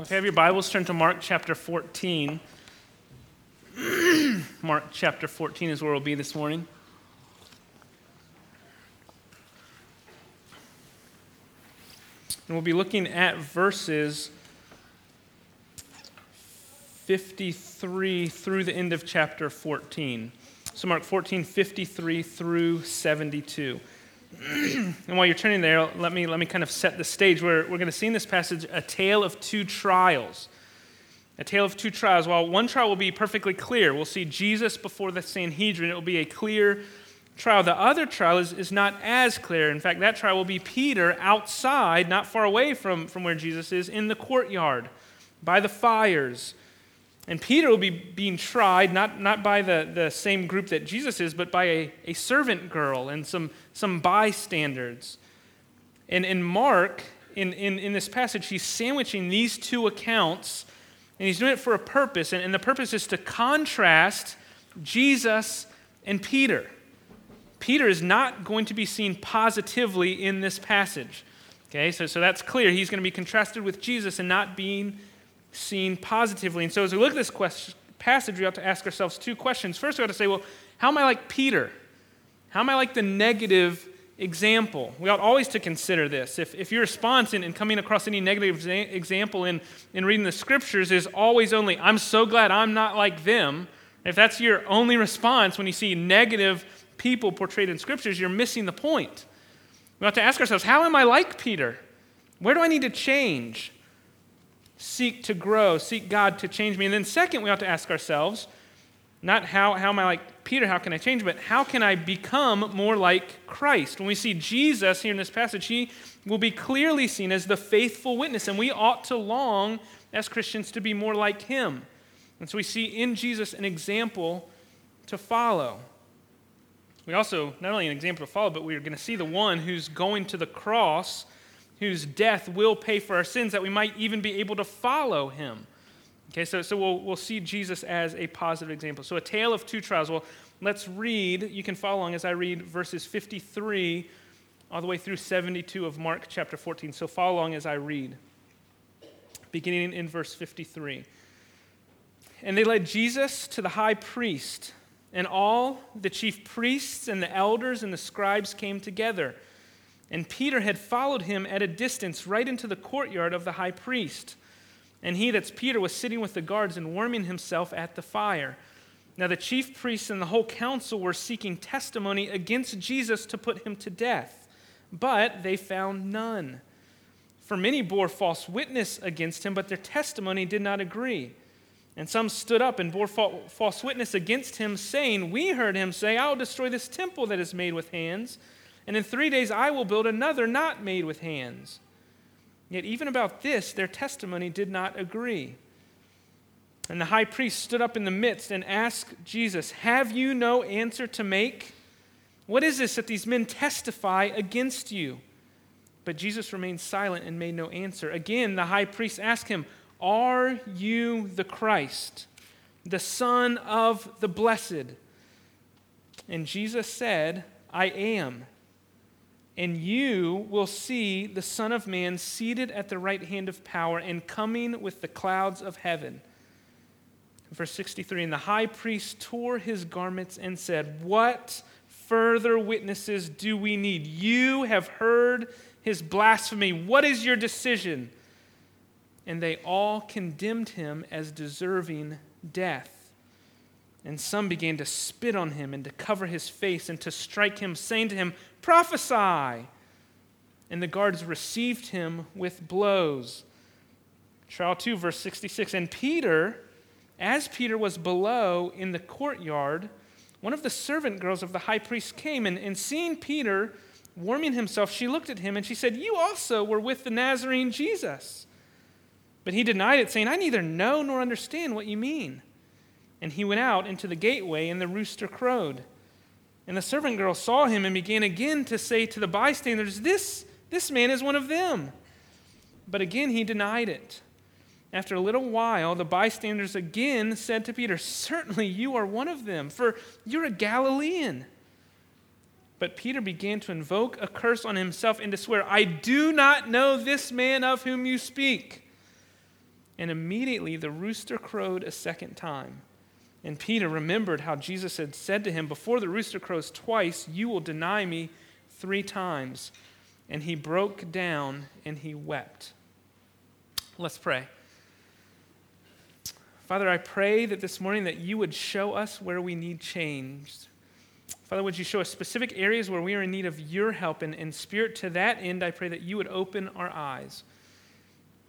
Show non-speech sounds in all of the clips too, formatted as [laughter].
If you have your Bibles, turn to Mark chapter 14. [clears throat] Mark chapter 14 is where we'll be this morning. And we'll be looking at verses 53 through the end of chapter 14. So, Mark 14, 53 through 72. [clears throat] and while you're turning there, let me, let me kind of set the stage. We're, we're going to see in this passage a tale of two trials. A tale of two trials. While one trial will be perfectly clear, we'll see Jesus before the Sanhedrin. It will be a clear trial. The other trial is, is not as clear. In fact, that trial will be Peter outside, not far away from, from where Jesus is, in the courtyard by the fires. And Peter will be being tried not, not by the, the same group that Jesus is, but by a, a servant girl and some, some bystanders. And in Mark, in, in, in this passage, he's sandwiching these two accounts, and he's doing it for a purpose. And, and the purpose is to contrast Jesus and Peter. Peter is not going to be seen positively in this passage. Okay, so, so that's clear. He's going to be contrasted with Jesus and not being seen positively. And so as we look at this question, passage, we have to ask ourselves two questions. First, we have to say, well, how am I like Peter? How am I like the negative example? We ought always to consider this. If, if your response in, in coming across any negative example in, in reading the scriptures is always only, I'm so glad I'm not like them, if that's your only response when you see negative people portrayed in scriptures, you're missing the point. We have to ask ourselves, how am I like Peter? Where do I need to change? Seek to grow, seek God to change me. And then, second, we ought to ask ourselves not how, how am I like Peter, how can I change, but how can I become more like Christ? When we see Jesus here in this passage, he will be clearly seen as the faithful witness, and we ought to long as Christians to be more like him. And so we see in Jesus an example to follow. We also, not only an example to follow, but we're going to see the one who's going to the cross whose death will pay for our sins, that we might even be able to follow him. Okay, so, so we'll, we'll see Jesus as a positive example. So, a tale of two trials. Well, let's read. You can follow along as I read verses 53 all the way through 72 of Mark chapter 14. So, follow along as I read, beginning in verse 53. And they led Jesus to the high priest, and all the chief priests and the elders and the scribes came together. And Peter had followed him at a distance right into the courtyard of the high priest. And he, that's Peter, was sitting with the guards and warming himself at the fire. Now, the chief priests and the whole council were seeking testimony against Jesus to put him to death, but they found none. For many bore false witness against him, but their testimony did not agree. And some stood up and bore false witness against him, saying, We heard him say, I will destroy this temple that is made with hands and in three days I will build another not made with hands. Yet, even about this, their testimony did not agree. And the high priest stood up in the midst and asked Jesus, Have you no answer to make? What is this that these men testify against you? But Jesus remained silent and made no answer. Again, the high priest asked him, Are you the Christ, the Son of the Blessed? And Jesus said, I am and you will see the Son of Man seated at the right hand of power and coming with the clouds of heaven. Verse 63 And the high priest tore his garments and said, What further witnesses do we need? You have heard his blasphemy. What is your decision? And they all condemned him as deserving death. And some began to spit on him and to cover his face and to strike him, saying to him, Prophesy. And the guards received him with blows. Trial 2, verse 66. And Peter, as Peter was below in the courtyard, one of the servant girls of the high priest came, and, and seeing Peter warming himself, she looked at him and she said, You also were with the Nazarene Jesus. But he denied it, saying, I neither know nor understand what you mean. And he went out into the gateway, and the rooster crowed. And the servant girl saw him and began again to say to the bystanders, This, this man is one of them. But again he denied it. After a little while, the bystanders again said to Peter, Certainly you are one of them, for you're a Galilean. But Peter began to invoke a curse on himself and to swear, I do not know this man of whom you speak. And immediately the rooster crowed a second time. And Peter remembered how Jesus had said to him, Before the rooster crows twice, you will deny me three times. And he broke down and he wept. Let's pray. Father, I pray that this morning that you would show us where we need change. Father, would you show us specific areas where we are in need of your help? And in spirit, to that end, I pray that you would open our eyes.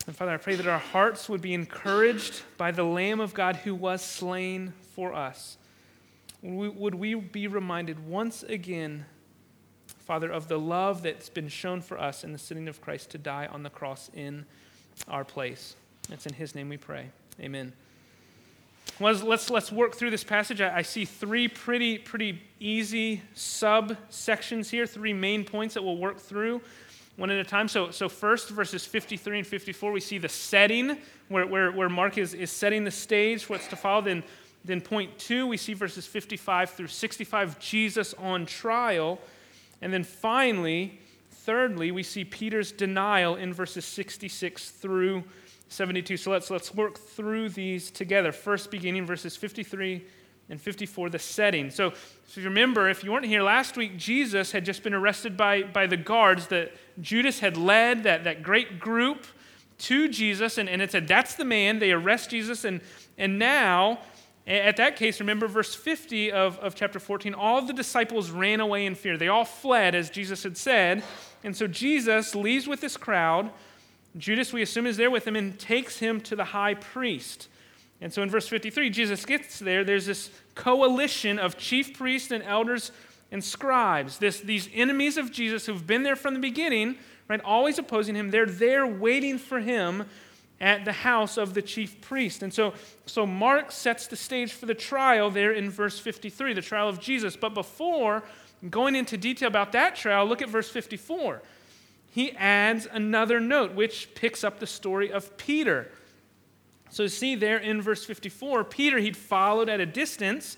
And Father, I pray that our hearts would be encouraged by the Lamb of God who was slain for us. Would we be reminded once again, Father, of the love that's been shown for us in the sitting of Christ to die on the cross in our place? It's in His name we pray. Amen. Let's, let's work through this passage. I, I see three pretty, pretty easy subsections here, three main points that we'll work through one at a time. So, so first, verses 53 and 54, we see the setting where, where, where Mark is, is setting the stage for what's to follow. Then, then point two, we see verses 55 through 65, Jesus on trial. And then finally, thirdly, we see Peter's denial in verses 66 through 72. So let's, let's work through these together. First, beginning verses 53 and 54, the setting. So, if you remember, if you weren't here last week, Jesus had just been arrested by, by the guards that Judas had led, that, that great group to Jesus, and, and it said, That's the man. They arrest Jesus, and, and now, at that case, remember verse 50 of, of chapter 14, all the disciples ran away in fear. They all fled, as Jesus had said. And so Jesus leaves with this crowd. Judas, we assume, is there with him and takes him to the high priest. And so in verse 53, Jesus gets there. There's this coalition of chief priests and elders and scribes, this, these enemies of Jesus who've been there from the beginning, right, always opposing him. They're there waiting for him at the house of the chief priest. And so, so Mark sets the stage for the trial there in verse 53, the trial of Jesus. But before going into detail about that trial, look at verse 54. He adds another note, which picks up the story of Peter. So, see there in verse 54, Peter, he'd followed at a distance.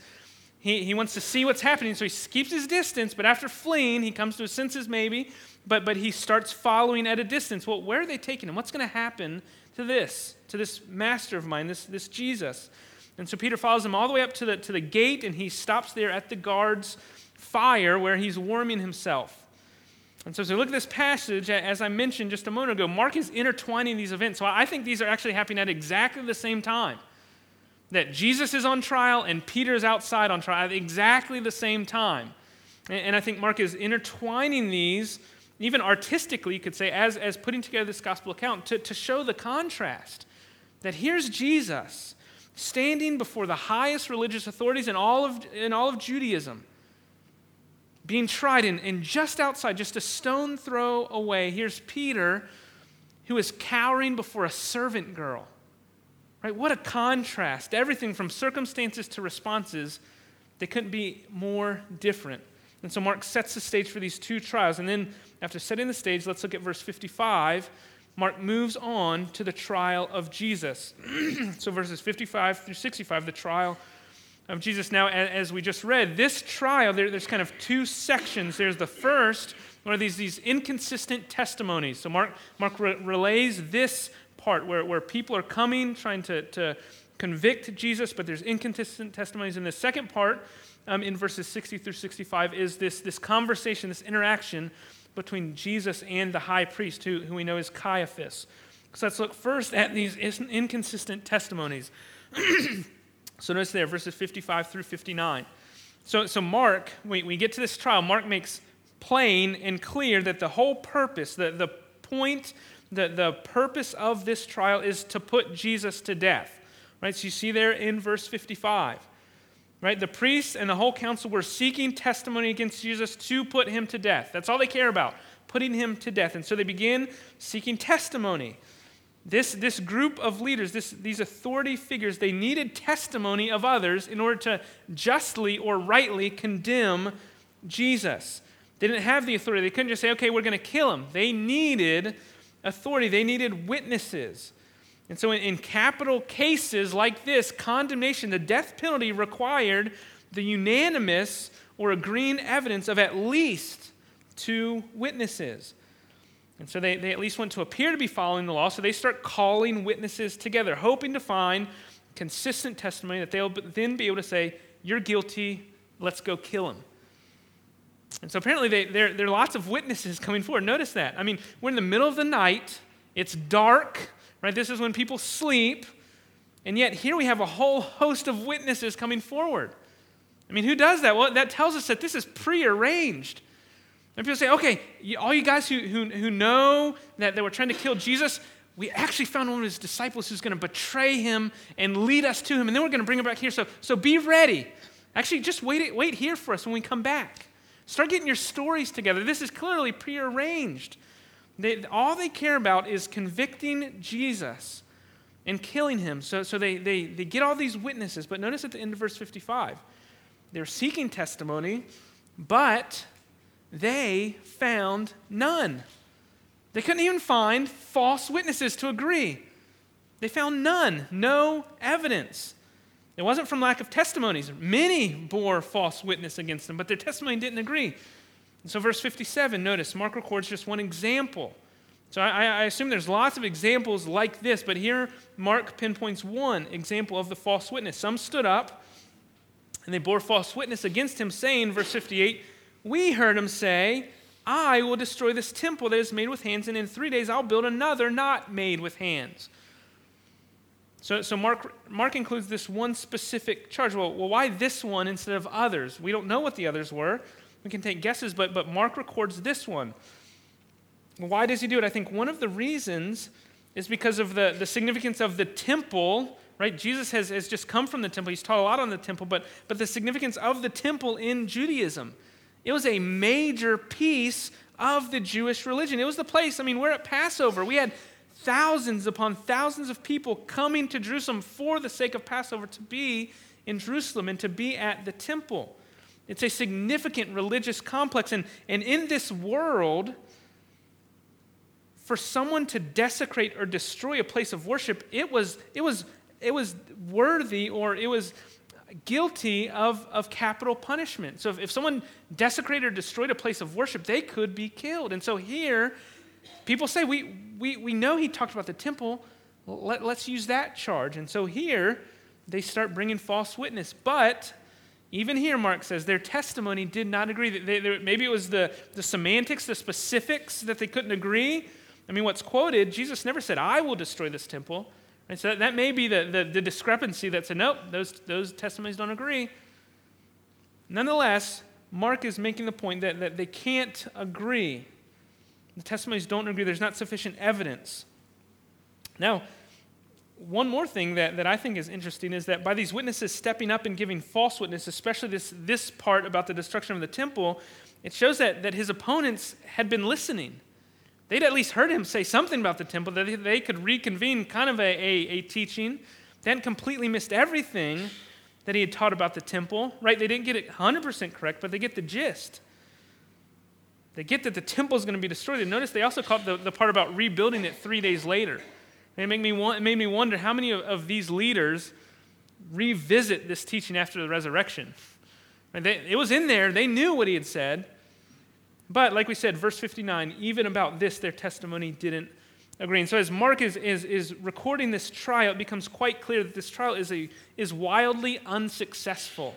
He, he wants to see what's happening, so he keeps his distance, but after fleeing, he comes to his senses maybe, but, but he starts following at a distance. Well, where are they taking him? What's going to happen to this, to this master of mine, this, this Jesus? And so Peter follows him all the way up to the, to the gate, and he stops there at the guard's fire where he's warming himself. And so, as we look at this passage, as I mentioned just a moment ago, Mark is intertwining these events. So I think these are actually happening at exactly the same time. That Jesus is on trial and Peter is outside on trial at exactly the same time. And I think Mark is intertwining these, even artistically, you could say, as, as putting together this gospel account to, to show the contrast. That here's Jesus standing before the highest religious authorities in all of, in all of Judaism being tried, and, and just outside, just a stone throw away, here's Peter who is cowering before a servant girl. Right? What a contrast. Everything from circumstances to responses, they couldn't be more different. And so Mark sets the stage for these two trials. And then, after setting the stage, let's look at verse 55. Mark moves on to the trial of Jesus. [clears throat] so, verses 55 through 65, the trial of Jesus. Now, as we just read, this trial, there, there's kind of two sections. There's the first, one of these, these inconsistent testimonies. So Mark, Mark re- relays this part where, where people are coming trying to, to convict Jesus, but there's inconsistent testimonies. And the second part, um, in verses 60 through 65, is this, this conversation, this interaction between Jesus and the high priest, who, who we know is Caiaphas. So let's look first at these inconsistent testimonies. [clears throat] So notice there, verses 55 through 59. So, so Mark, we, we get to this trial, Mark makes plain and clear that the whole purpose, the, the point, the, the purpose of this trial is to put Jesus to death. Right? So you see there in verse 55. Right? The priests and the whole council were seeking testimony against Jesus to put him to death. That's all they care about, putting him to death. And so they begin seeking testimony. This, this group of leaders, this, these authority figures, they needed testimony of others in order to justly or rightly condemn Jesus. They didn't have the authority. They couldn't just say, okay, we're going to kill him. They needed authority, they needed witnesses. And so, in, in capital cases like this, condemnation, the death penalty required the unanimous or agreeing evidence of at least two witnesses. And so they, they at least want to appear to be following the law, so they start calling witnesses together, hoping to find consistent testimony that they'll then be able to say, You're guilty, let's go kill him. And so apparently they, there, there are lots of witnesses coming forward. Notice that. I mean, we're in the middle of the night, it's dark, right? This is when people sleep. And yet here we have a whole host of witnesses coming forward. I mean, who does that? Well, that tells us that this is prearranged. And people say, okay, all you guys who, who, who know that they were trying to kill Jesus, we actually found one of his disciples who's going to betray him and lead us to him, and then we're going to bring him back here. So, so be ready. Actually, just wait, wait here for us when we come back. Start getting your stories together. This is clearly prearranged. They, all they care about is convicting Jesus and killing him. So, so they, they, they get all these witnesses. But notice at the end of verse 55, they're seeking testimony, but they found none. They couldn't even find false witnesses to agree. They found none, no evidence. It wasn't from lack of testimonies. Many bore false witness against them, but their testimony didn't agree. And so, verse 57, notice, Mark records just one example. So, I, I, assume there's lots of examples like this, but here Mark pinpoints one example of the false witness. Some stood up and they bore false witness against him, saying, verse 58, We heard him say, I will destroy this temple that is made with hands, and in three days I'll build another not made with hands. So, so Mark, Mark includes this one specific charge. Well, well, why this one instead of others? We don't know what the others were. We can take guesses, but, but Mark records this one. Why does he do it? I think one of the reasons is because of the, the significance of the temple, right? Jesus has, has just come from the temple. He's taught a lot on the temple, but, but the significance of the temple in Judaism. It was a major piece of the Jewish religion. It was the place, I mean, we're at Passover. We had thousands upon thousands of people coming to Jerusalem for the sake of Passover to be in Jerusalem and to be at the temple. It's a significant religious complex. And, and in this world, for someone to desecrate or destroy a place of worship, it was, it was, it was worthy or it was guilty of, of capital punishment. So if, if someone desecrated or destroyed a place of worship, they could be killed. And so here, people say, we, we, we know he talked about the temple. Let, let's use that charge. And so here, they start bringing false witness. But even here, Mark says their testimony did not agree. They, they, maybe it was the, the semantics, the specifics that they couldn't agree. I mean, what's quoted, Jesus never said, I will destroy this temple. Right? So that, that may be the, the, the discrepancy that said, nope, those, those testimonies don't agree. Nonetheless, Mark is making the point that, that they can't agree. The testimonies don't agree. There's not sufficient evidence. Now, one more thing that, that I think is interesting is that by these witnesses stepping up and giving false witness, especially this, this part about the destruction of the temple, it shows that, that his opponents had been listening. They'd at least heard him say something about the temple, that they could reconvene kind of a, a, a teaching. They hadn't completely missed everything that he had taught about the temple, right? They didn't get it 100% correct, but they get the gist. They get that the temple is going to be destroyed. And notice they also caught the, the part about rebuilding it three days later. And it made me, it made me wonder how many of, of these leaders revisit this teaching after the resurrection. And they, it was in there, they knew what he had said. But like we said, verse 59, even about this, their testimony didn't agree. And so as Mark is, is, is recording this trial, it becomes quite clear that this trial is, a, is wildly unsuccessful.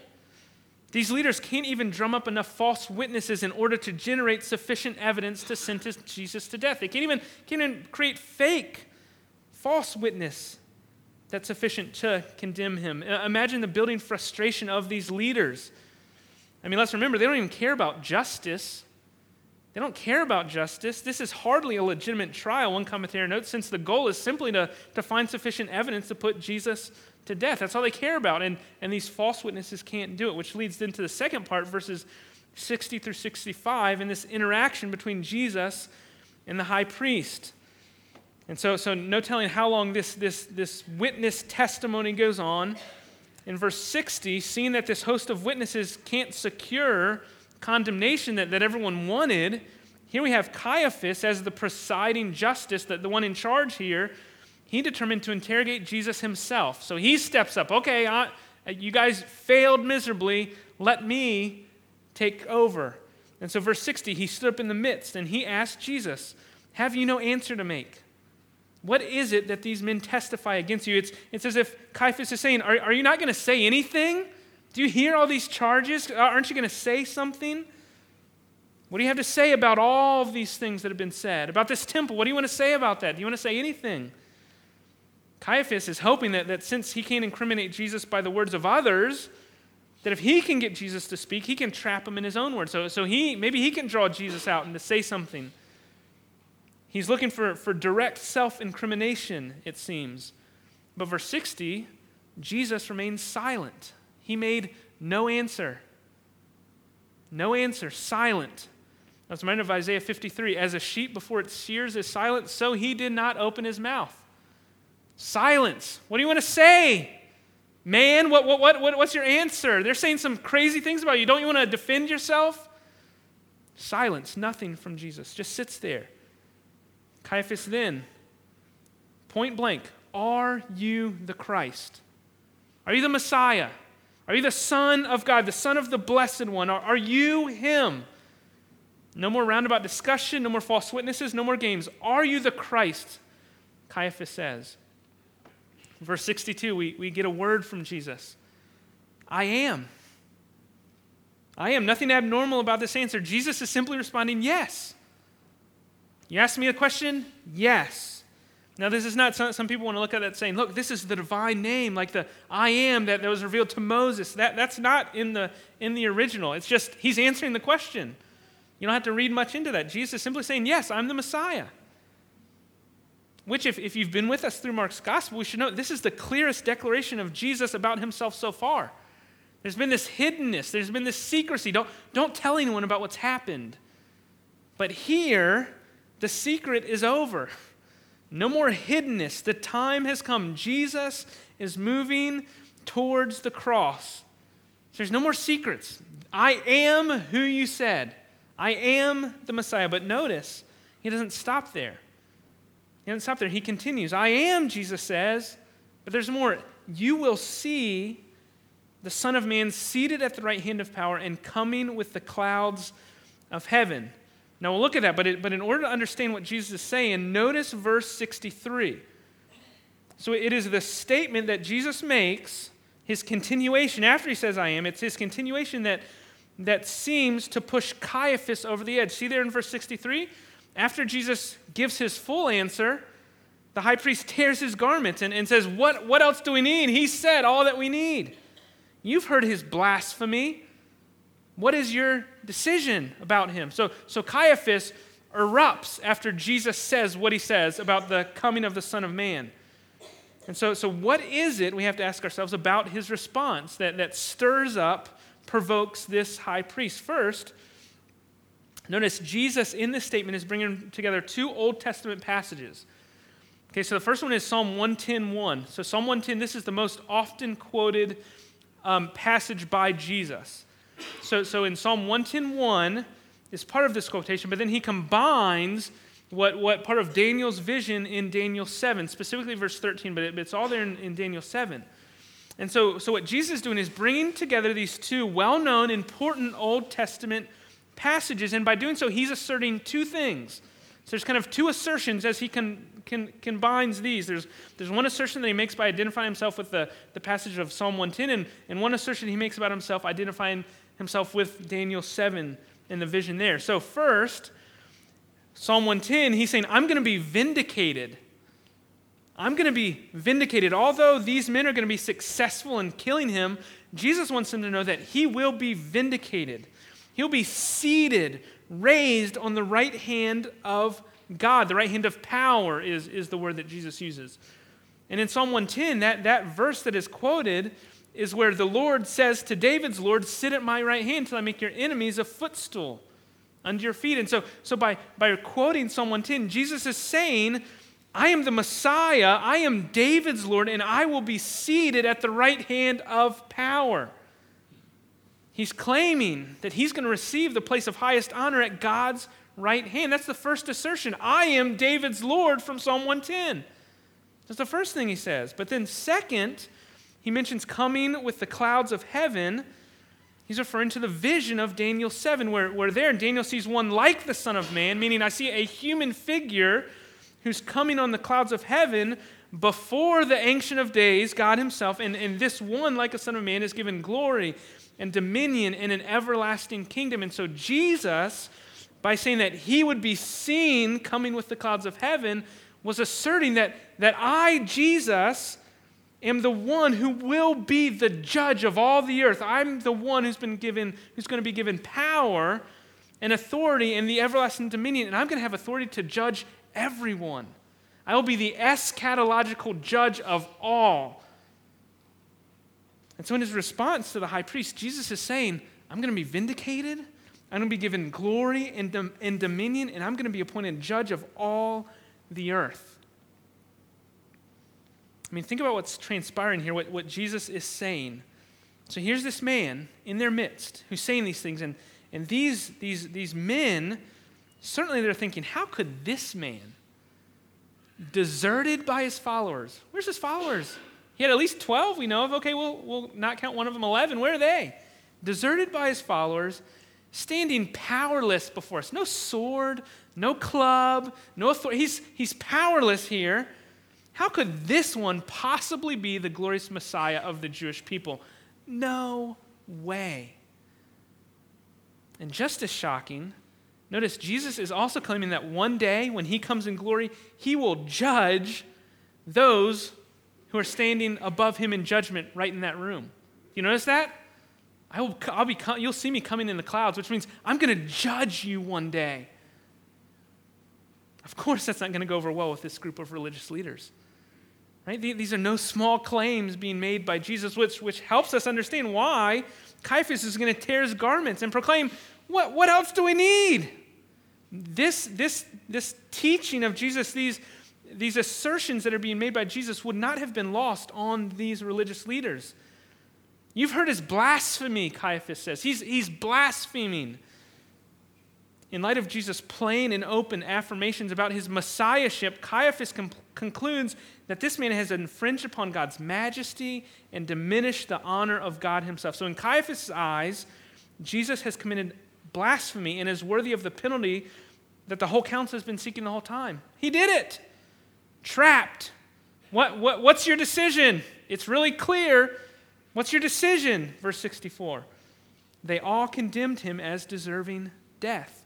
These leaders can't even drum up enough false witnesses in order to generate sufficient evidence to sentence Jesus to death. They can't even, can't even create fake, false witness that's sufficient to condemn him. Uh, imagine the building frustration of these leaders. I mean, let's remember, they don't even care about justice. They don't care about justice. This is hardly a legitimate trial, one commentator notes, since the goal is simply to, to find sufficient evidence to put Jesus to death. That's all they care about. And, and these false witnesses can't do it, which leads into the second part, verses 60 through 65, and this interaction between Jesus and the high priest. And so, so no telling how long this, this, this witness testimony goes on. In verse 60, seeing that this host of witnesses can't secure condemnation that, that everyone wanted, here we have Caiaphas as the presiding justice, that the one in charge here, he determined to interrogate Jesus himself. So he steps up. Okay, I, you guys failed miserably. Let me take over. And so, verse 60, he stood up in the midst and he asked Jesus, Have you no answer to make? What is it that these men testify against you? It's, it's as if Caiaphas is saying, Are, are you not going to say anything? Do you hear all these charges? Uh, aren't you going to say something? What do you have to say about all of these things that have been said? About this temple, what do you want to say about that? Do you want to say anything? Caiaphas is hoping that, that since he can't incriminate Jesus by the words of others, that if he can get Jesus to speak, he can trap him in his own words. So, so he, maybe he can draw Jesus out and to say something. He's looking for, for direct self incrimination, it seems. But verse 60, Jesus remains silent. He made no answer. No answer, silent. I was reminded of Isaiah 53 As a sheep before its shears is silent, so he did not open his mouth. Silence. What do you want to say? Man, what, what, what, what's your answer? They're saying some crazy things about you. Don't you want to defend yourself? Silence, nothing from Jesus. Just sits there. Caiaphas then, point blank, are you the Christ? Are you the Messiah? Are you the Son of God, the Son of the Blessed One? Are, are you Him? No more roundabout discussion, no more false witnesses, no more games. Are you the Christ? Caiaphas says. Verse 62, we, we get a word from Jesus I am. I am. Nothing abnormal about this answer. Jesus is simply responding, Yes. You ask me a question? Yes. Now, this is not, some, some people want to look at that saying, look, this is the divine name, like the I am that, that was revealed to Moses. That, that's not in the, in the original. It's just, he's answering the question. You don't have to read much into that. Jesus is simply saying, yes, I'm the Messiah. Which, if, if you've been with us through Mark's gospel, we should know this is the clearest declaration of Jesus about himself so far. There's been this hiddenness, there's been this secrecy. Don't, don't tell anyone about what's happened. But here, the secret is over. [laughs] No more hiddenness. The time has come. Jesus is moving towards the cross. There's no more secrets. I am who you said. I am the Messiah. But notice, he doesn't stop there. He doesn't stop there. He continues. I am, Jesus says. But there's more. You will see the Son of Man seated at the right hand of power and coming with the clouds of heaven. Now we'll look at that, but, it, but in order to understand what Jesus is saying, notice verse 63. So it is the statement that Jesus makes, his continuation after he says, I am, it's his continuation that, that seems to push Caiaphas over the edge. See there in verse 63? After Jesus gives his full answer, the high priest tears his garment and, and says, what, what else do we need? He said all that we need. You've heard his blasphemy. What is your decision about him? So, so Caiaphas erupts after Jesus says what he says about the coming of the Son of Man. And so, so what is it, we have to ask ourselves, about his response that, that stirs up, provokes this high priest? First, notice Jesus in this statement is bringing together two Old Testament passages. Okay, so the first one is Psalm 110.1. So Psalm 110, this is the most often quoted um, passage by Jesus. So, so in Psalm 110.1 is part of this quotation, but then he combines what, what part of Daniel's vision in Daniel 7, specifically verse 13, but it, it's all there in, in Daniel 7. And so, so what Jesus is doing is bringing together these two well-known, important Old Testament passages, and by doing so, he's asserting two things. So there's kind of two assertions as he can, can, combines these. There's, there's one assertion that he makes by identifying himself with the, the passage of Psalm 110, and, and one assertion he makes about himself identifying himself with Daniel 7 and the vision there. So, first, Psalm 110, he's saying, I'm going to be vindicated. I'm going to be vindicated. Although these men are going to be successful in killing him, Jesus wants them to know that he will be vindicated. He'll be seated, raised on the right hand of God. The right hand of power is, is the word that Jesus uses. And in Psalm 110, that, that verse that is quoted is where the Lord says to David's Lord, Sit at my right hand till I make your enemies a footstool under your feet. And so, so by, by quoting Psalm 110, Jesus is saying, I am the Messiah, I am David's Lord, and I will be seated at the right hand of power. He's claiming that he's going to receive the place of highest honor at God's right hand. That's the first assertion. I am David's Lord from Psalm 110. That's the first thing he says. But then, second, he mentions coming with the clouds of heaven. He's referring to the vision of Daniel 7, where, where there Daniel sees one like the Son of Man, meaning I see a human figure who's coming on the clouds of heaven before the Ancient of Days, God Himself. And, and this one, like a Son of Man, is given glory and dominion in an everlasting kingdom. And so Jesus, by saying that He would be seen coming with the clouds of heaven, was asserting that, that I, Jesus, am the one who will be the judge of all the earth. I'm the one who's been given, who's going to be given power and authority and the everlasting dominion, and I'm going to have authority to judge everyone. I will be the eschatological judge of all. And so, in his response to the high priest, Jesus is saying, I'm going to be vindicated, I'm going to be given glory and, dom- and dominion, and I'm going to be appointed judge of all the earth. I mean, think about what's transpiring here, what, what Jesus is saying. So here's this man in their midst who's saying these things, and, and these, these, these men, certainly they're thinking, how could this man, deserted by his followers, where's his followers? He had at least 12 we know of. Okay, we'll, we'll not count one of them 11. Where are they? Deserted by his followers, standing powerless before us. No sword, no club, no authority. He's, he's powerless here. How could this one possibly be the glorious Messiah of the Jewish people? No way. And just as shocking, notice Jesus is also claiming that one day when he comes in glory, he will judge those who are standing above him in judgment right in that room. You notice that? I will, I'll be, you'll see me coming in the clouds, which means I'm going to judge you one day. Of course, that's not going to go over well with this group of religious leaders. Right? These are no small claims being made by Jesus, which, which helps us understand why Caiaphas is going to tear his garments and proclaim, What, what else do we need? This, this, this teaching of Jesus, these, these assertions that are being made by Jesus, would not have been lost on these religious leaders. You've heard his blasphemy, Caiaphas says. He's, he's blaspheming. In light of Jesus' plain and open affirmations about his messiahship, Caiaphas com- concludes that this man has infringed upon God's majesty and diminished the honor of God himself. So, in Caiaphas' eyes, Jesus has committed blasphemy and is worthy of the penalty that the whole council has been seeking the whole time. He did it. Trapped. What, what, what's your decision? It's really clear. What's your decision? Verse 64. They all condemned him as deserving death.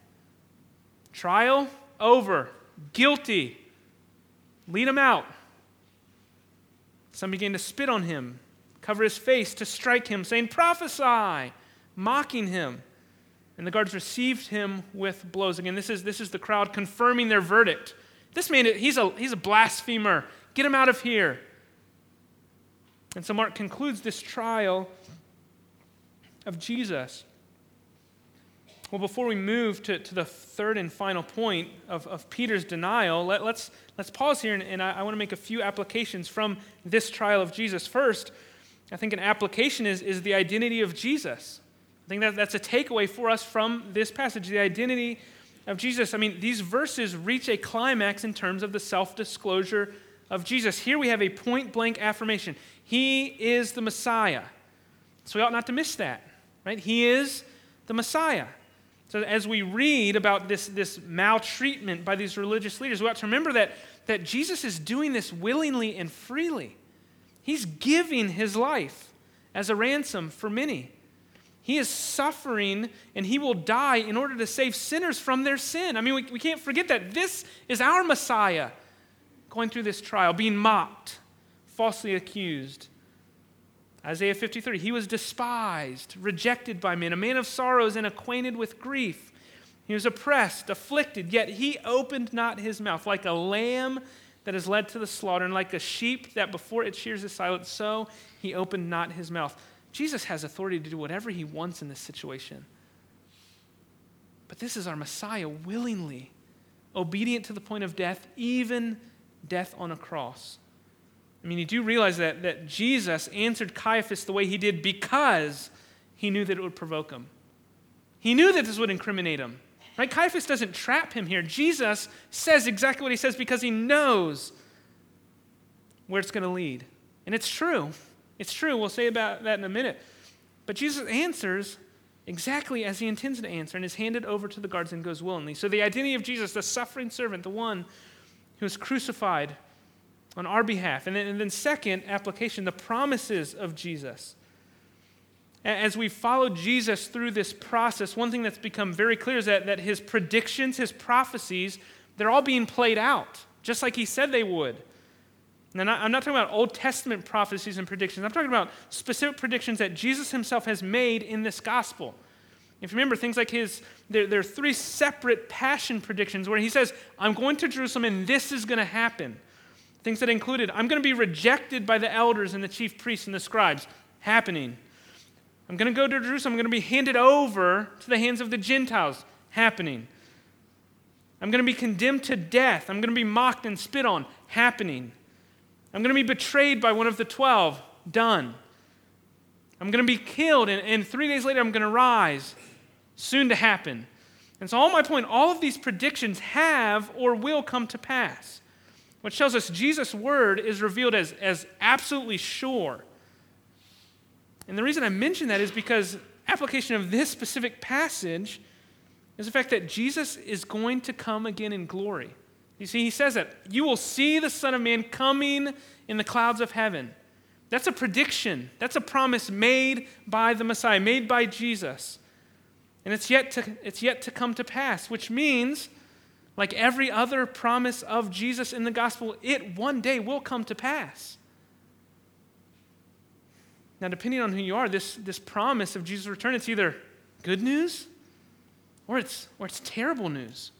Trial over. Guilty. Lead him out. Some began to spit on him, cover his face, to strike him, saying, Prophesy, mocking him. And the guards received him with blows. Again, this is, this is the crowd confirming their verdict. This man, he's a, he's a blasphemer. Get him out of here. And so Mark concludes this trial of Jesus. Well, before we move to, to the third and final point of, of Peter's denial, let, us let's, let's pause here and, and I, I want to make a few applications from this trial of Jesus. First, I think an application is, is the identity of Jesus. I think that, that's a takeaway for us from this passage the identity of Jesus. I mean, these verses reach a climax in terms of the self disclosure of Jesus. Here we have a point blank affirmation He is the Messiah. So we ought not to miss that, right? He is the Messiah. So, as we read about this, this maltreatment by these religious leaders, we have to remember that, that Jesus is doing this willingly and freely. He's giving his life as a ransom for many. He is suffering and he will die in order to save sinners from their sin. I mean, we, we can't forget that. This is our Messiah going through this trial, being mocked, falsely accused, Isaiah 53 He was despised, rejected by men, a man of sorrows and acquainted with grief. He was oppressed, afflicted, yet he opened not his mouth. Like a lamb that is led to the slaughter, and like a sheep that before it shears is silent, so he opened not his mouth. Jesus has authority to do whatever he wants in this situation. But this is our Messiah willingly, obedient to the point of death, even death on a cross. I mean, you do realize that, that Jesus answered Caiaphas the way he did because he knew that it would provoke him. He knew that this would incriminate him. Right? Caiaphas doesn't trap him here. Jesus says exactly what he says because he knows where it's going to lead. And it's true. It's true. We'll say about that in a minute. But Jesus answers exactly as he intends to answer and is handed over to the guards and goes willingly. So, the identity of Jesus, the suffering servant, the one who was crucified on our behalf. And then, and then second, application, the promises of Jesus. As we follow Jesus through this process, one thing that's become very clear is that, that his predictions, his prophecies, they're all being played out, just like he said they would. And I'm not talking about Old Testament prophecies and predictions. I'm talking about specific predictions that Jesus himself has made in this gospel. If you remember things like his, there, there are three separate passion predictions where he says, I'm going to Jerusalem and this is going to happen. Things that included, I'm going to be rejected by the elders and the chief priests and the scribes. Happening. I'm going to go to Jerusalem. I'm going to be handed over to the hands of the Gentiles. Happening. I'm going to be condemned to death. I'm going to be mocked and spit on. Happening. I'm going to be betrayed by one of the twelve. Done. I'm going to be killed, and, and three days later, I'm going to rise. Soon to happen. And so, all my point, all of these predictions have or will come to pass. Which tells us Jesus' word is revealed as, as absolutely sure. And the reason I mention that is because application of this specific passage is the fact that Jesus is going to come again in glory. You see, he says that you will see the Son of Man coming in the clouds of heaven. That's a prediction. That's a promise made by the Messiah, made by Jesus. And it's yet to, it's yet to come to pass, which means, like every other promise of Jesus in the gospel, it one day will come to pass. Now, depending on who you are, this, this promise of Jesus' return, it's either good news or it's, or it's terrible news.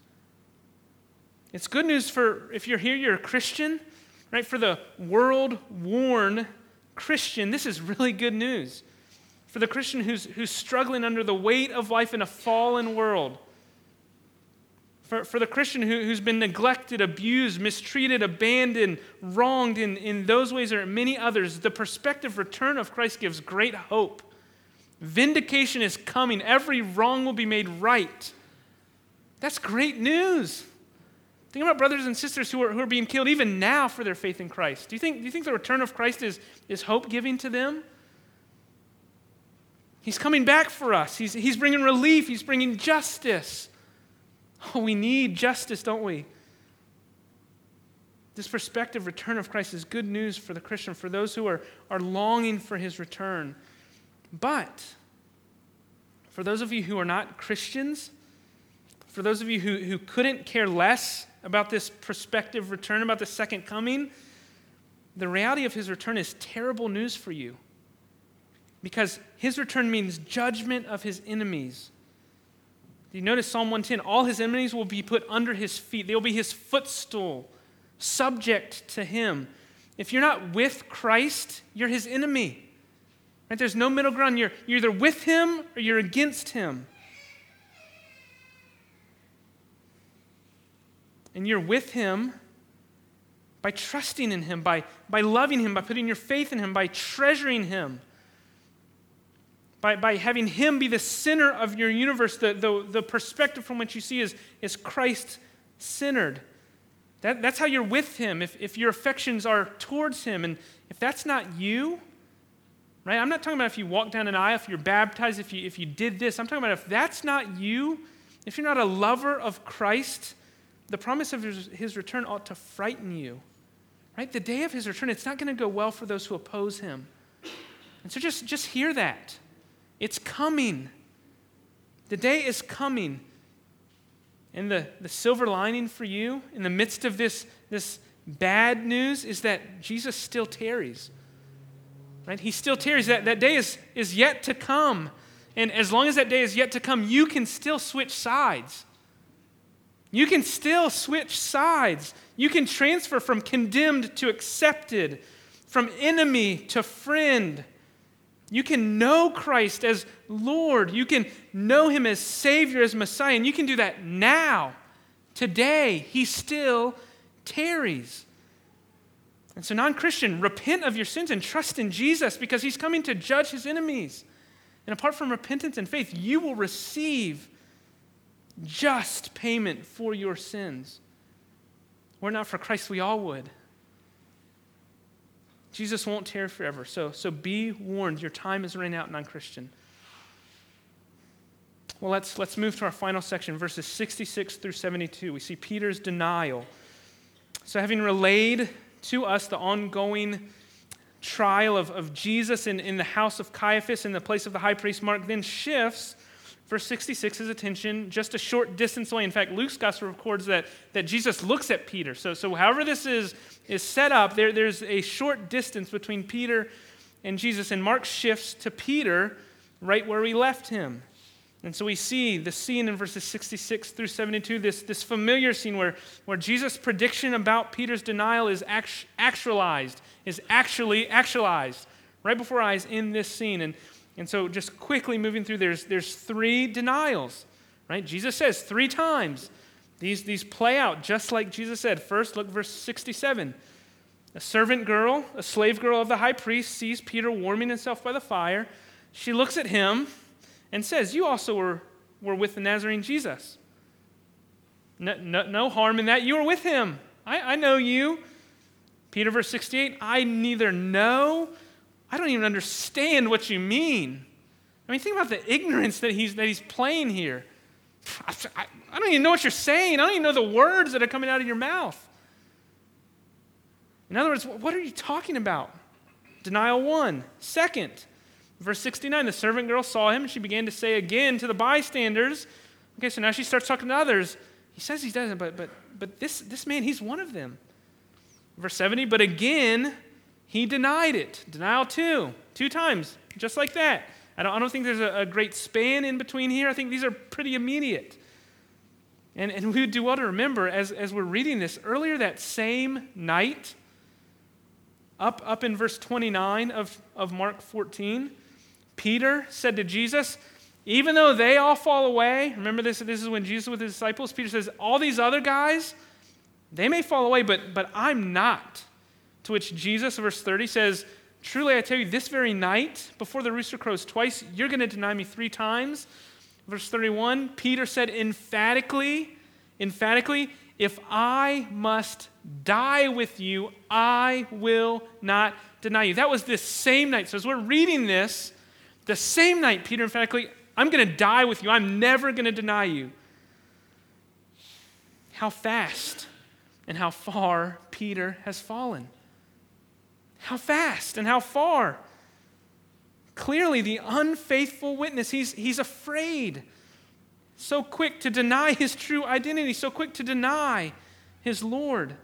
It's good news for if you're here, you're a Christian, right? For the world worn Christian, this is really good news. For the Christian who's, who's struggling under the weight of life in a fallen world. For, for the Christian who, who's been neglected, abused, mistreated, abandoned, wronged in, in those ways or many others, the prospective return of Christ gives great hope. Vindication is coming, every wrong will be made right. That's great news. Think about brothers and sisters who are, who are being killed even now for their faith in Christ. Do you think, do you think the return of Christ is, is hope giving to them? He's coming back for us. He's, he's bringing relief. He's bringing justice. Oh, [laughs] we need justice, don't we? This prospective return of Christ is good news for the Christian, for those who are, are longing for his return. But for those of you who are not Christians, for those of you who, who couldn't care less about this prospective return, about the second coming, the reality of his return is terrible news for you. Because his return means judgment of his enemies. Do you notice Psalm 110? All his enemies will be put under his feet, they will be his footstool, subject to him. If you're not with Christ, you're his enemy. Right? There's no middle ground. You're, you're either with him or you're against him. And you're with Him by trusting in Him, by, by loving Him, by putting your faith in Him, by treasuring Him, by, by having Him be the center of your universe. The, the, the perspective from which you see is, is Christ centered. That, that's how you're with Him, if, if your affections are towards Him. And if that's not you, right? I'm not talking about if you walk down an aisle, if you're baptized, if you, if you did this. I'm talking about if that's not you, if you're not a lover of Christ, the promise of his, his return ought to frighten you. Right? The day of his return, it's not going to go well for those who oppose him. And so just, just hear that. It's coming. The day is coming. And the, the silver lining for you in the midst of this, this bad news is that Jesus still tarries. Right? He still tarries. That, that day is, is yet to come. And as long as that day is yet to come, you can still switch sides. You can still switch sides. You can transfer from condemned to accepted, from enemy to friend. You can know Christ as Lord. You can know Him as Savior, as Messiah, and you can do that now. Today, He still tarries. And so, non Christian, repent of your sins and trust in Jesus because He's coming to judge His enemies. And apart from repentance and faith, you will receive just payment for your sins. Were not for Christ, we all would. Jesus won't tarry forever. So, so be warned. Your time is running out, non Christian. Well, let's, let's move to our final section, verses 66 through 72. We see Peter's denial. So, having relayed to us the ongoing trial of, of Jesus in, in the house of Caiaphas in the place of the high priest, Mark then shifts verse 66 his attention just a short distance away. In fact, Luke's gospel records that, that Jesus looks at Peter. So, so however this is, is set up, there, there's a short distance between Peter and Jesus. And Mark shifts to Peter right where we left him. And so we see the scene in verses 66 through 72, this, this familiar scene where, where Jesus' prediction about Peter's denial is act, actualized, is actually actualized right before our eyes in this scene. And, and so just quickly moving through, there's, there's three denials, right? Jesus says three times. These, these play out just like Jesus said. First, look verse 67. A servant girl, a slave girl of the high priest, sees Peter warming himself by the fire. She looks at him and says, You also were, were with the Nazarene Jesus. No, no, no harm in that. You were with him. I, I know you. Peter, verse 68, I neither know, I don't even understand what you mean. I mean, think about the ignorance that he's, that he's playing here. I, I, I don't even know what you're saying. I don't even know the words that are coming out of your mouth. In other words, what are you talking about? Denial one. Second, Verse 69 the servant girl saw him and she began to say again to the bystanders, okay, so now she starts talking to others. He says he doesn't, but, but, but this, this man, he's one of them. Verse 70, but again, he denied it. Denial two, two times, just like that. I don't, I don't think there's a, a great span in between here. I think these are pretty immediate. And, and we would do well to remember as, as we're reading this, earlier that same night, up, up in verse 29 of, of Mark 14, Peter said to Jesus, even though they all fall away, remember this, this is when Jesus with his disciples, Peter says, all these other guys, they may fall away, but, but I'm not. To which Jesus, verse 30, says, Truly I tell you, this very night, before the rooster crows twice, you're going to deny me three times. Verse 31, Peter said emphatically, emphatically, if I must die with you, I will not deny you. That was this same night. So as we're reading this, the same night, Peter emphatically, I'm going to die with you. I'm never going to deny you. How fast and how far Peter has fallen. How fast and how far. Clearly, the unfaithful witness, he's, he's afraid. So quick to deny his true identity, so quick to deny his Lord.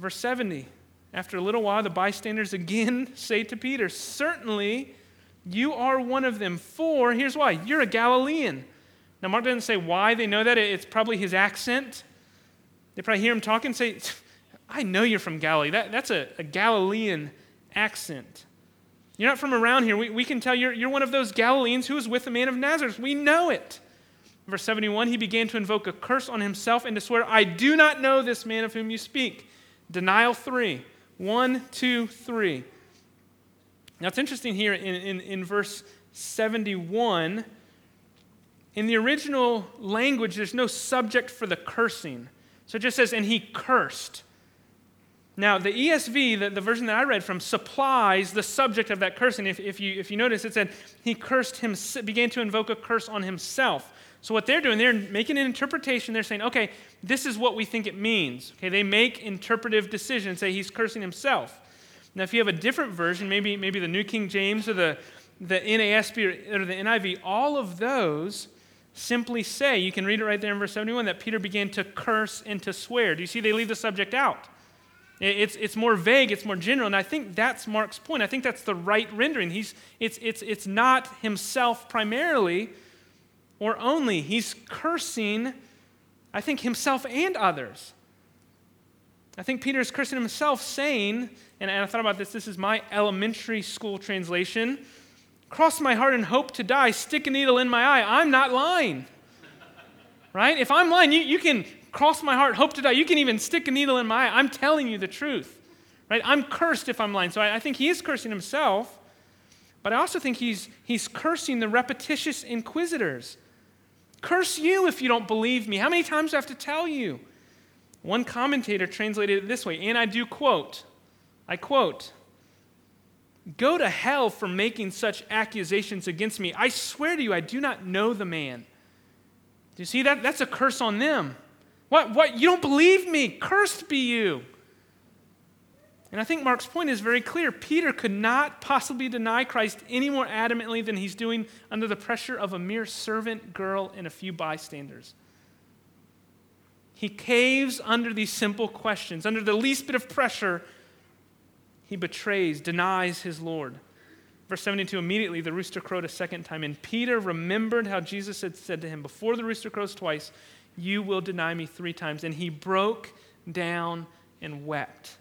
Verse 70 after a little while, the bystanders again [laughs] say to Peter, Certainly you are one of them, for here's why you're a Galilean. Now, Mark doesn't say why they know that. It's probably his accent. They probably hear him talking say, I know you're from Galilee. That, that's a, a Galilean accent. You're not from around here. We, we can tell you're, you're one of those Galileans who was with the man of Nazareth. We know it. Verse 71 he began to invoke a curse on himself and to swear, I do not know this man of whom you speak. Denial three. One, two, three. Now it's interesting here in, in, in verse 71. In the original language, there's no subject for the cursing. So it just says, and he cursed. Now, the ESV, the, the version that I read from, supplies the subject of that cursing. If, if, you, if you notice, it said, he cursed him, began to invoke a curse on himself. So what they're doing, they're making an interpretation. They're saying, okay, this is what we think it means. Okay, they make interpretive decisions. Say he's cursing himself. Now, if you have a different version, maybe maybe the New King James or the the NASB or the NIV, all of those simply say, you can read it right there in verse 71, that Peter began to curse and to swear. Do you see they leave the subject out? It's, it's more vague, it's more general, and I think that's Mark's point. I think that's the right rendering. He's, it's, it's, it's not himself primarily, or only. He's cursing, I think, himself and others. I think Peter is cursing himself, saying, and I thought about this, this is my elementary school translation cross my heart and hope to die, stick a needle in my eye. I'm not lying. [laughs] right? If I'm lying, you, you can cross my heart, hope to die. You can even stick a needle in my eye. I'm telling you the truth. Right? I'm cursed if I'm lying. So I, I think he is cursing himself, but I also think he's, he's cursing the repetitious inquisitors. Curse you if you don't believe me. How many times do I have to tell you? One commentator translated it this way, and I do quote I quote, Go to hell for making such accusations against me. I swear to you, I do not know the man. Do you see that? That's a curse on them. What? What? You don't believe me? Cursed be you. And I think Mark's point is very clear. Peter could not possibly deny Christ any more adamantly than he's doing under the pressure of a mere servant girl and a few bystanders. He caves under these simple questions. Under the least bit of pressure, he betrays, denies his Lord. Verse 72 immediately the rooster crowed a second time, and Peter remembered how Jesus had said to him, Before the rooster crows twice, you will deny me three times. And he broke down and wept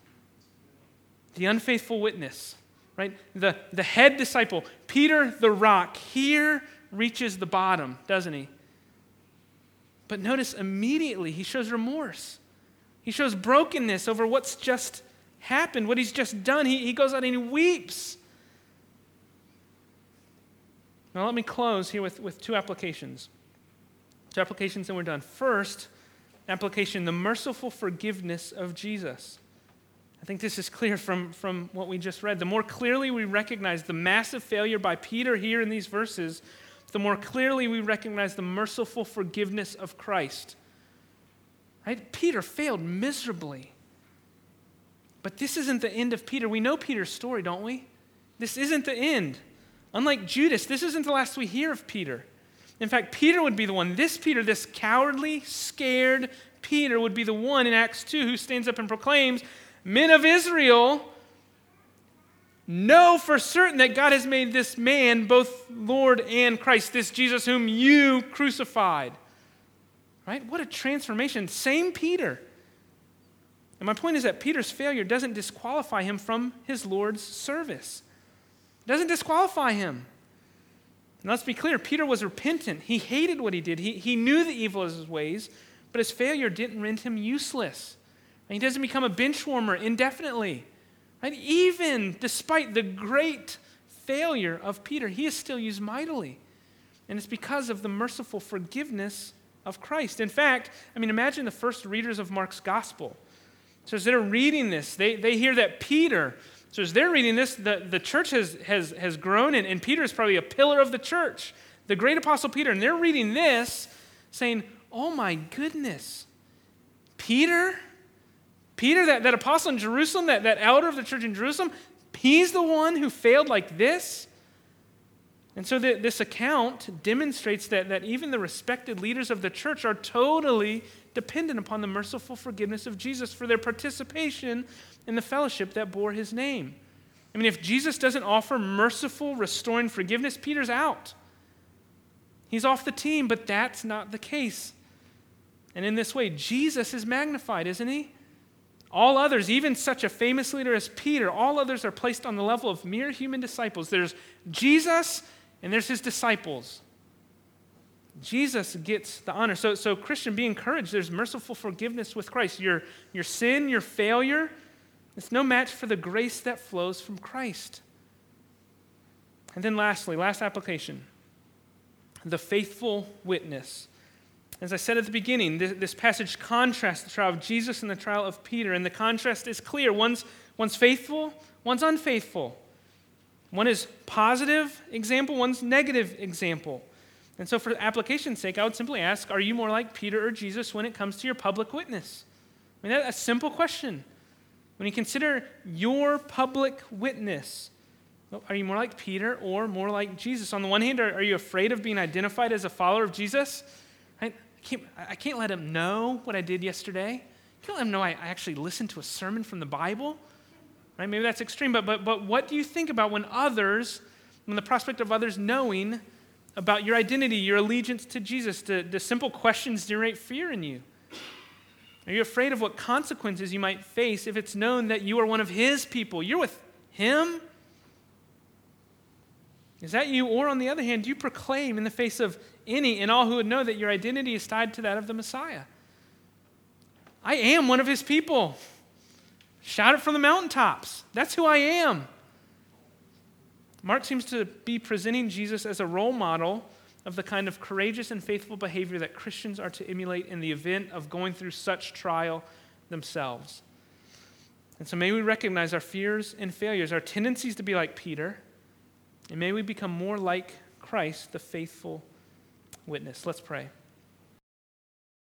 the unfaithful witness, right? The, the head disciple, Peter the rock, here reaches the bottom, doesn't he? But notice immediately he shows remorse. He shows brokenness over what's just happened, what he's just done. He, he goes out and he weeps. Now, let me close here with, with two applications. Applications, and we're done. First, application the merciful forgiveness of Jesus. I think this is clear from, from what we just read. The more clearly we recognize the massive failure by Peter here in these verses, the more clearly we recognize the merciful forgiveness of Christ. Right? Peter failed miserably. But this isn't the end of Peter. We know Peter's story, don't we? This isn't the end. Unlike Judas, this isn't the last we hear of Peter. In fact, Peter would be the one, this Peter, this cowardly, scared Peter, would be the one in Acts 2 who stands up and proclaims, Men of Israel, know for certain that God has made this man both Lord and Christ, this Jesus whom you crucified. Right? What a transformation. Same Peter. And my point is that Peter's failure doesn't disqualify him from his Lord's service. It doesn't disqualify him. And let's be clear Peter was repentant. He hated what he did, he, he knew the evil of his ways, but his failure didn't render him useless. He doesn't become a bench warmer indefinitely. And even despite the great failure of Peter, he is still used mightily. And it's because of the merciful forgiveness of Christ. In fact, I mean, imagine the first readers of Mark's gospel. So as they're reading this, they, they hear that Peter, so as they're reading this, the, the church has, has, has grown, and, and Peter is probably a pillar of the church, the great apostle Peter. And they're reading this saying, Oh my goodness, Peter? Peter, that, that apostle in Jerusalem, that, that elder of the church in Jerusalem, he's the one who failed like this. And so the, this account demonstrates that, that even the respected leaders of the church are totally dependent upon the merciful forgiveness of Jesus for their participation in the fellowship that bore his name. I mean, if Jesus doesn't offer merciful, restoring forgiveness, Peter's out. He's off the team, but that's not the case. And in this way, Jesus is magnified, isn't he? All others, even such a famous leader as Peter, all others are placed on the level of mere human disciples. There's Jesus and there's his disciples. Jesus gets the honor. So, so Christian, be encouraged. There's merciful forgiveness with Christ. Your, your sin, your failure, it's no match for the grace that flows from Christ. And then lastly, last application the faithful witness. As I said at the beginning, this, this, passage contrasts the trial of Jesus and the trial of Peter, and the contrast is clear. One's, one's faithful, one's unfaithful. One is positive example, one's negative example. And so, for application's sake, I would simply ask Are you more like Peter or Jesus when it comes to your public witness? I mean, that's a simple question. When you consider your public witness, are you more like Peter or more like Jesus? On the one hand, are, are you afraid of being identified as a follower of Jesus? I can't, I can't let him know what I did yesterday. I can't let him know I, I actually listened to a sermon from the Bible. Right? Maybe that's extreme, but, but, but what do you think about when others, when the prospect of others knowing about your identity, your allegiance to Jesus, do, do simple questions generate fear in you? Are you afraid of what consequences you might face if it's known that you are one of His people? You're with Him? Is that you? Or on the other hand, do you proclaim in the face of any and all who would know that your identity is tied to that of the Messiah? I am one of his people. Shout it from the mountaintops. That's who I am. Mark seems to be presenting Jesus as a role model of the kind of courageous and faithful behavior that Christians are to emulate in the event of going through such trial themselves. And so may we recognize our fears and failures, our tendencies to be like Peter, and may we become more like Christ, the faithful witness. Let's pray.